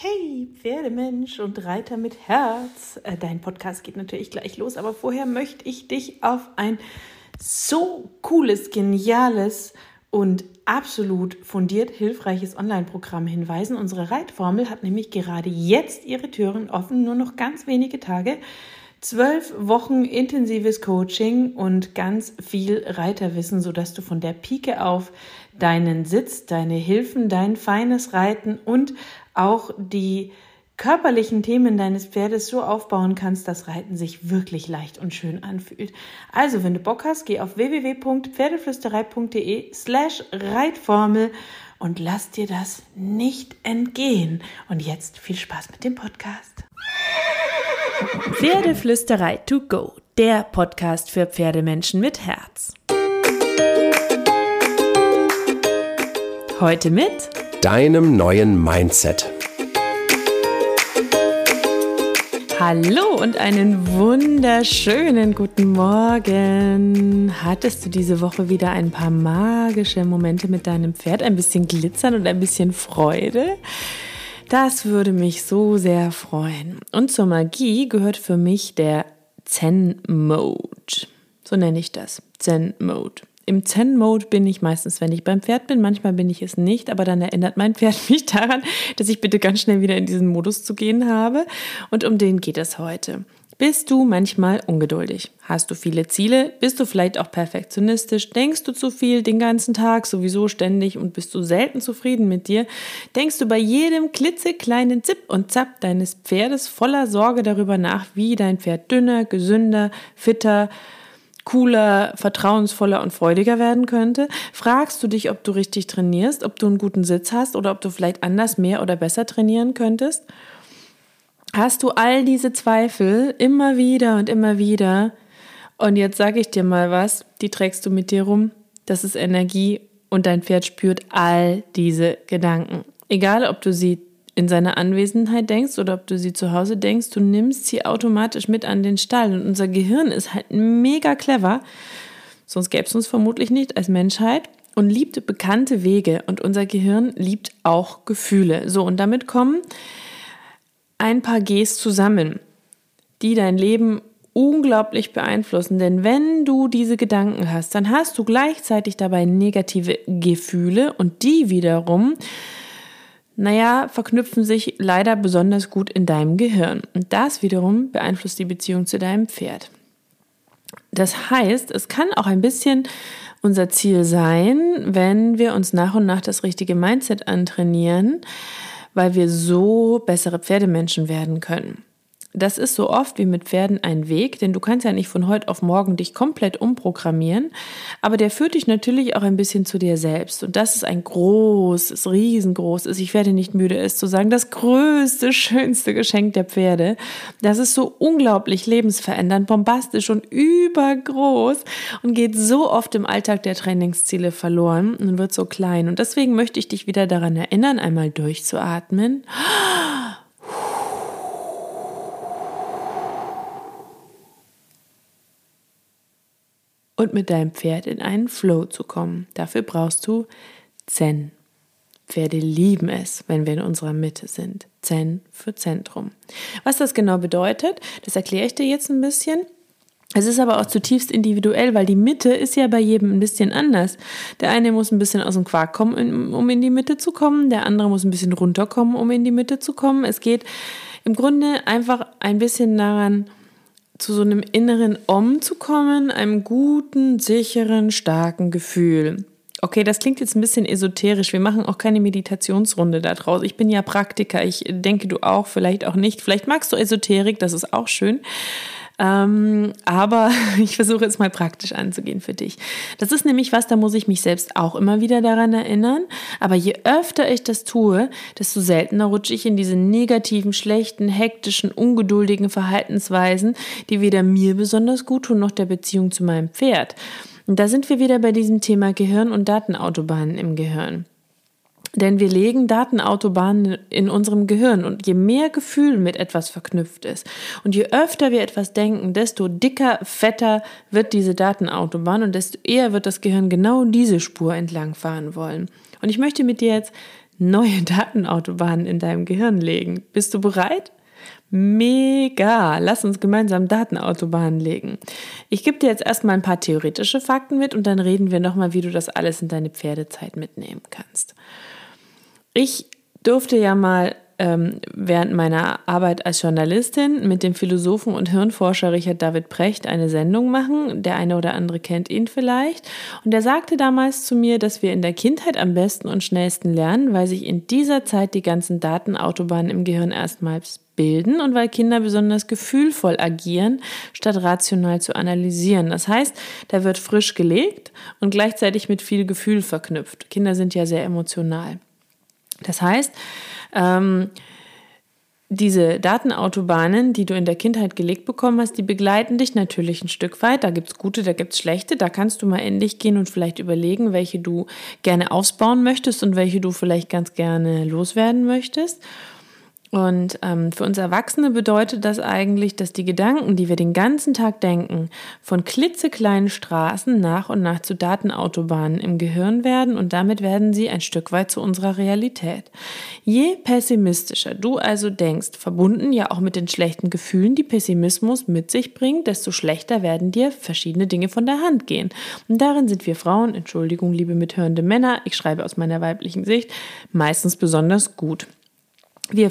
Hey, Pferdemensch und Reiter mit Herz. Äh, dein Podcast geht natürlich gleich los, aber vorher möchte ich dich auf ein so cooles, geniales und absolut fundiert hilfreiches Online-Programm hinweisen. Unsere Reitformel hat nämlich gerade jetzt ihre Türen offen, nur noch ganz wenige Tage. Zwölf Wochen intensives Coaching und ganz viel Reiterwissen, sodass du von der Pike auf deinen Sitz, deine Hilfen, dein feines Reiten und auch die körperlichen Themen deines Pferdes so aufbauen kannst, dass Reiten sich wirklich leicht und schön anfühlt. Also, wenn du Bock hast, geh auf www.pferdeflüsterei.de slash Reitformel und lass dir das nicht entgehen. Und jetzt viel Spaß mit dem Podcast. Pferdeflüsterei to go, der Podcast für Pferdemenschen mit Herz. Heute mit deinem neuen Mindset. Hallo und einen wunderschönen guten Morgen. Hattest du diese Woche wieder ein paar magische Momente mit deinem Pferd, ein bisschen Glitzern und ein bisschen Freude? Das würde mich so sehr freuen. Und zur Magie gehört für mich der Zen-Mode. So nenne ich das. Zen-Mode. Im Zen-Mode bin ich meistens, wenn ich beim Pferd bin. Manchmal bin ich es nicht, aber dann erinnert mein Pferd mich daran, dass ich bitte ganz schnell wieder in diesen Modus zu gehen habe. Und um den geht es heute. Bist du manchmal ungeduldig? Hast du viele Ziele? Bist du vielleicht auch perfektionistisch? Denkst du zu viel den ganzen Tag, sowieso ständig und bist du selten zufrieden mit dir? Denkst du bei jedem klitzekleinen Zip und Zap deines Pferdes voller Sorge darüber nach, wie dein Pferd dünner, gesünder, fitter, cooler, vertrauensvoller und freudiger werden könnte? Fragst du dich, ob du richtig trainierst, ob du einen guten Sitz hast oder ob du vielleicht anders, mehr oder besser trainieren könntest? Hast du all diese Zweifel immer wieder und immer wieder. Und jetzt sage ich dir mal was, die trägst du mit dir rum. Das ist Energie und dein Pferd spürt all diese Gedanken. Egal, ob du sie in seiner Anwesenheit denkst oder ob du sie zu Hause denkst, du nimmst sie automatisch mit an den Stall. Und unser Gehirn ist halt mega clever, sonst gäbe es uns vermutlich nicht als Menschheit und liebt bekannte Wege. Und unser Gehirn liebt auch Gefühle. So, und damit kommen ein paar Gs zusammen, die dein Leben unglaublich beeinflussen. Denn wenn du diese Gedanken hast, dann hast du gleichzeitig dabei negative Gefühle und die wiederum, naja, verknüpfen sich leider besonders gut in deinem Gehirn. Und das wiederum beeinflusst die Beziehung zu deinem Pferd. Das heißt, es kann auch ein bisschen unser Ziel sein, wenn wir uns nach und nach das richtige Mindset antrainieren, weil wir so bessere Pferdemenschen werden können. Das ist so oft wie mit Pferden ein Weg, denn du kannst ja nicht von heute auf morgen dich komplett umprogrammieren, aber der führt dich natürlich auch ein bisschen zu dir selbst. Und das ist ein großes, riesengroßes, ich werde nicht müde es zu sagen, das größte, schönste Geschenk der Pferde. Das ist so unglaublich lebensverändernd, bombastisch und übergroß und geht so oft im Alltag der Trainingsziele verloren und wird so klein. Und deswegen möchte ich dich wieder daran erinnern, einmal durchzuatmen. Und mit deinem Pferd in einen Flow zu kommen. Dafür brauchst du Zen. Pferde lieben es, wenn wir in unserer Mitte sind. Zen für Zentrum. Was das genau bedeutet, das erkläre ich dir jetzt ein bisschen. Es ist aber auch zutiefst individuell, weil die Mitte ist ja bei jedem ein bisschen anders. Der eine muss ein bisschen aus dem Quark kommen, um in die Mitte zu kommen. Der andere muss ein bisschen runterkommen, um in die Mitte zu kommen. Es geht im Grunde einfach ein bisschen daran, zu so einem inneren Om zu kommen, einem guten, sicheren, starken Gefühl. Okay, das klingt jetzt ein bisschen esoterisch. Wir machen auch keine Meditationsrunde da draus. Ich bin ja Praktiker. Ich denke, du auch, vielleicht auch nicht. Vielleicht magst du Esoterik, das ist auch schön. Ähm, aber ich versuche jetzt mal praktisch anzugehen für dich. Das ist nämlich was, da muss ich mich selbst auch immer wieder daran erinnern. Aber je öfter ich das tue, desto seltener rutsche ich in diese negativen, schlechten, hektischen, ungeduldigen Verhaltensweisen, die weder mir besonders gut tun noch der Beziehung zu meinem Pferd. Und da sind wir wieder bei diesem Thema Gehirn und Datenautobahnen im Gehirn. Denn wir legen Datenautobahnen in unserem Gehirn und je mehr Gefühl mit etwas verknüpft ist und je öfter wir etwas denken, desto dicker, fetter wird diese Datenautobahn und desto eher wird das Gehirn genau diese Spur entlangfahren wollen. Und ich möchte mit dir jetzt neue Datenautobahnen in deinem Gehirn legen. Bist du bereit? Mega! Lass uns gemeinsam Datenautobahnen legen. Ich gebe dir jetzt erstmal ein paar theoretische Fakten mit und dann reden wir nochmal, wie du das alles in deine Pferdezeit mitnehmen kannst. Ich durfte ja mal ähm, während meiner Arbeit als Journalistin mit dem Philosophen und Hirnforscher Richard David Precht eine Sendung machen. Der eine oder andere kennt ihn vielleicht. Und er sagte damals zu mir, dass wir in der Kindheit am besten und schnellsten lernen, weil sich in dieser Zeit die ganzen Datenautobahnen im Gehirn erstmals bilden und weil Kinder besonders gefühlvoll agieren, statt rational zu analysieren. Das heißt, da wird frisch gelegt und gleichzeitig mit viel Gefühl verknüpft. Kinder sind ja sehr emotional. Das heißt, ähm, diese Datenautobahnen, die du in der Kindheit gelegt bekommen hast, die begleiten dich natürlich ein Stück weit. Da gibt's gute, da gibt's schlechte. Da kannst du mal endlich gehen und vielleicht überlegen, welche du gerne ausbauen möchtest und welche du vielleicht ganz gerne loswerden möchtest. Und ähm, für uns Erwachsene bedeutet das eigentlich, dass die Gedanken, die wir den ganzen Tag denken, von klitzekleinen Straßen nach und nach zu Datenautobahnen im Gehirn werden und damit werden sie ein Stück weit zu unserer Realität. Je pessimistischer du also denkst, verbunden ja auch mit den schlechten Gefühlen, die Pessimismus mit sich bringt, desto schlechter werden dir verschiedene Dinge von der Hand gehen. Und darin sind wir Frauen, Entschuldigung, liebe mithörende Männer, ich schreibe aus meiner weiblichen Sicht, meistens besonders gut. Wir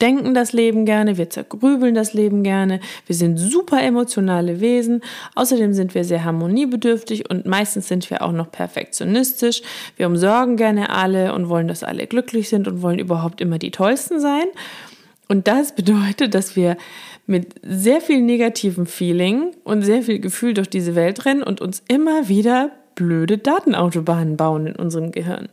denken das Leben gerne, wir zergrübeln das Leben gerne, wir sind super emotionale Wesen, außerdem sind wir sehr harmoniebedürftig und meistens sind wir auch noch perfektionistisch. Wir umsorgen gerne alle und wollen, dass alle glücklich sind und wollen überhaupt immer die Tollsten sein. Und das bedeutet, dass wir mit sehr viel negativem Feeling und sehr viel Gefühl durch diese Welt rennen und uns immer wieder blöde Datenautobahnen bauen in unserem Gehirn.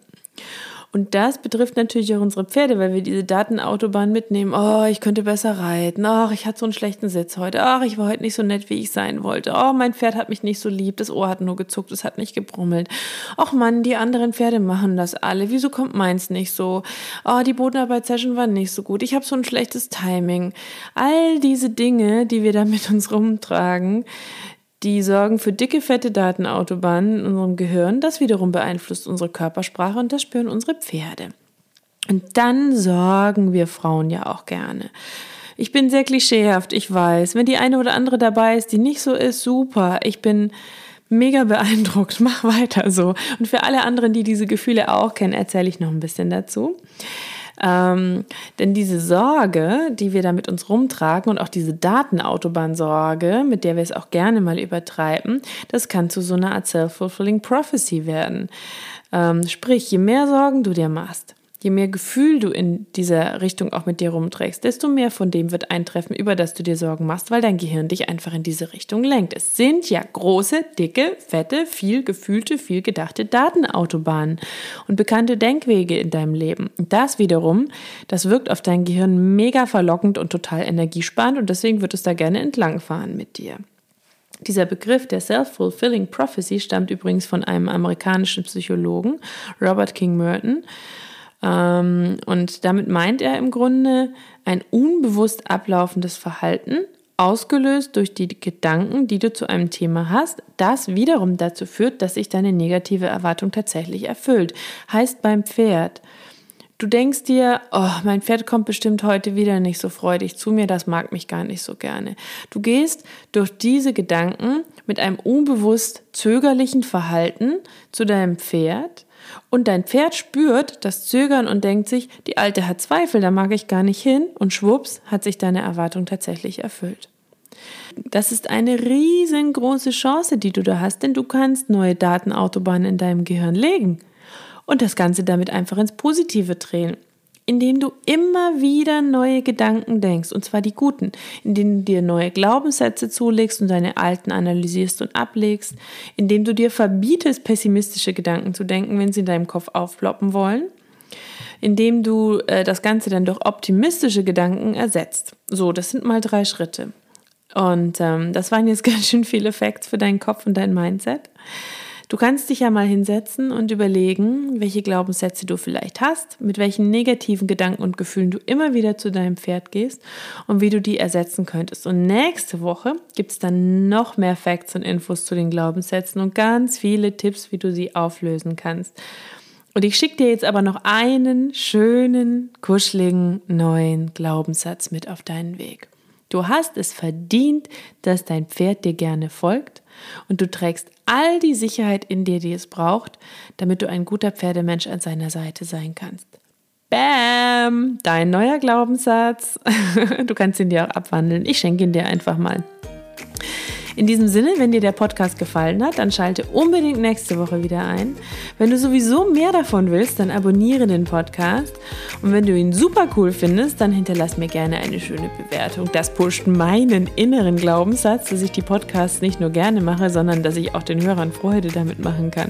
Und das betrifft natürlich auch unsere Pferde, weil wir diese Datenautobahn mitnehmen. Oh, ich könnte besser reiten. Ach, ich hatte so einen schlechten Sitz heute. Ach, ich war heute nicht so nett, wie ich sein wollte. Oh, mein Pferd hat mich nicht so lieb. Das Ohr hat nur gezuckt. Es hat nicht gebrummelt. Ach Mann, die anderen Pferde machen das alle. Wieso kommt meins nicht so? Oh, die Bodenarbeit-Session war nicht so gut. Ich habe so ein schlechtes Timing. All diese Dinge, die wir da mit uns rumtragen, die sorgen für dicke, fette Datenautobahnen in unserem Gehirn. Das wiederum beeinflusst unsere Körpersprache und das spüren unsere Pferde. Und dann sorgen wir Frauen ja auch gerne. Ich bin sehr klischeehaft, ich weiß. Wenn die eine oder andere dabei ist, die nicht so ist, super. Ich bin mega beeindruckt. Mach weiter so. Und für alle anderen, die diese Gefühle auch kennen, erzähle ich noch ein bisschen dazu. Ähm, denn diese Sorge, die wir da mit uns rumtragen und auch diese Datenautobahnsorge, mit der wir es auch gerne mal übertreiben, das kann zu so einer Art Self-Fulfilling Prophecy werden. Ähm, sprich, je mehr Sorgen du dir machst, je mehr Gefühl du in dieser Richtung auch mit dir rumträgst, desto mehr von dem wird eintreffen, über das du dir Sorgen machst, weil dein Gehirn dich einfach in diese Richtung lenkt. Es sind ja große, dicke, fette, viel gefühlte, viel gedachte Datenautobahnen und bekannte Denkwege in deinem Leben. Das wiederum, das wirkt auf dein Gehirn mega verlockend und total energiesparend und deswegen wird es da gerne entlangfahren mit dir. Dieser Begriff der Self-Fulfilling Prophecy stammt übrigens von einem amerikanischen Psychologen, Robert King Merton. Ähm, und damit meint er im Grunde ein unbewusst ablaufendes Verhalten, ausgelöst durch die Gedanken, die du zu einem Thema hast, das wiederum dazu führt, dass sich deine negative Erwartung tatsächlich erfüllt. Heißt beim Pferd, du denkst dir, oh, mein Pferd kommt bestimmt heute wieder nicht so freudig zu mir, das mag mich gar nicht so gerne. Du gehst durch diese Gedanken mit einem unbewusst zögerlichen Verhalten zu deinem Pferd und dein Pferd spürt das Zögern und denkt sich, die Alte hat Zweifel, da mag ich gar nicht hin. Und schwupps hat sich deine Erwartung tatsächlich erfüllt. Das ist eine riesengroße Chance, die du da hast, denn du kannst neue Datenautobahnen in deinem Gehirn legen und das Ganze damit einfach ins Positive drehen indem du immer wieder neue Gedanken denkst, und zwar die guten, indem du dir neue Glaubenssätze zulegst und deine alten analysierst und ablegst, indem du dir verbietest, pessimistische Gedanken zu denken, wenn sie in deinem Kopf aufploppen wollen, indem du äh, das Ganze dann durch optimistische Gedanken ersetzt. So, das sind mal drei Schritte. Und ähm, das waren jetzt ganz schön viele Facts für deinen Kopf und dein Mindset. Du kannst dich ja mal hinsetzen und überlegen, welche Glaubenssätze du vielleicht hast, mit welchen negativen Gedanken und Gefühlen du immer wieder zu deinem Pferd gehst und wie du die ersetzen könntest. Und nächste Woche gibt es dann noch mehr Facts und Infos zu den Glaubenssätzen und ganz viele Tipps, wie du sie auflösen kannst. Und ich schicke dir jetzt aber noch einen schönen, kuscheligen neuen Glaubenssatz mit auf deinen Weg. Du hast es verdient, dass dein Pferd dir gerne folgt und du trägst all die Sicherheit in dir, die es braucht, damit du ein guter Pferdemensch an seiner Seite sein kannst. Bam! Dein neuer Glaubenssatz. Du kannst ihn dir auch abwandeln. Ich schenke ihn dir einfach mal. In diesem Sinne, wenn dir der Podcast gefallen hat, dann schalte unbedingt nächste Woche wieder ein. Wenn du sowieso mehr davon willst, dann abonniere den Podcast. Und wenn du ihn super cool findest, dann hinterlass mir gerne eine schöne Bewertung. Das pusht meinen inneren Glaubenssatz, dass ich die Podcasts nicht nur gerne mache, sondern dass ich auch den Hörern Freude damit machen kann.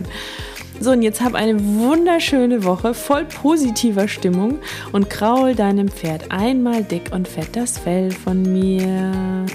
So, und jetzt hab eine wunderschöne Woche voll positiver Stimmung und kraul deinem Pferd einmal dick und fett das Fell von mir.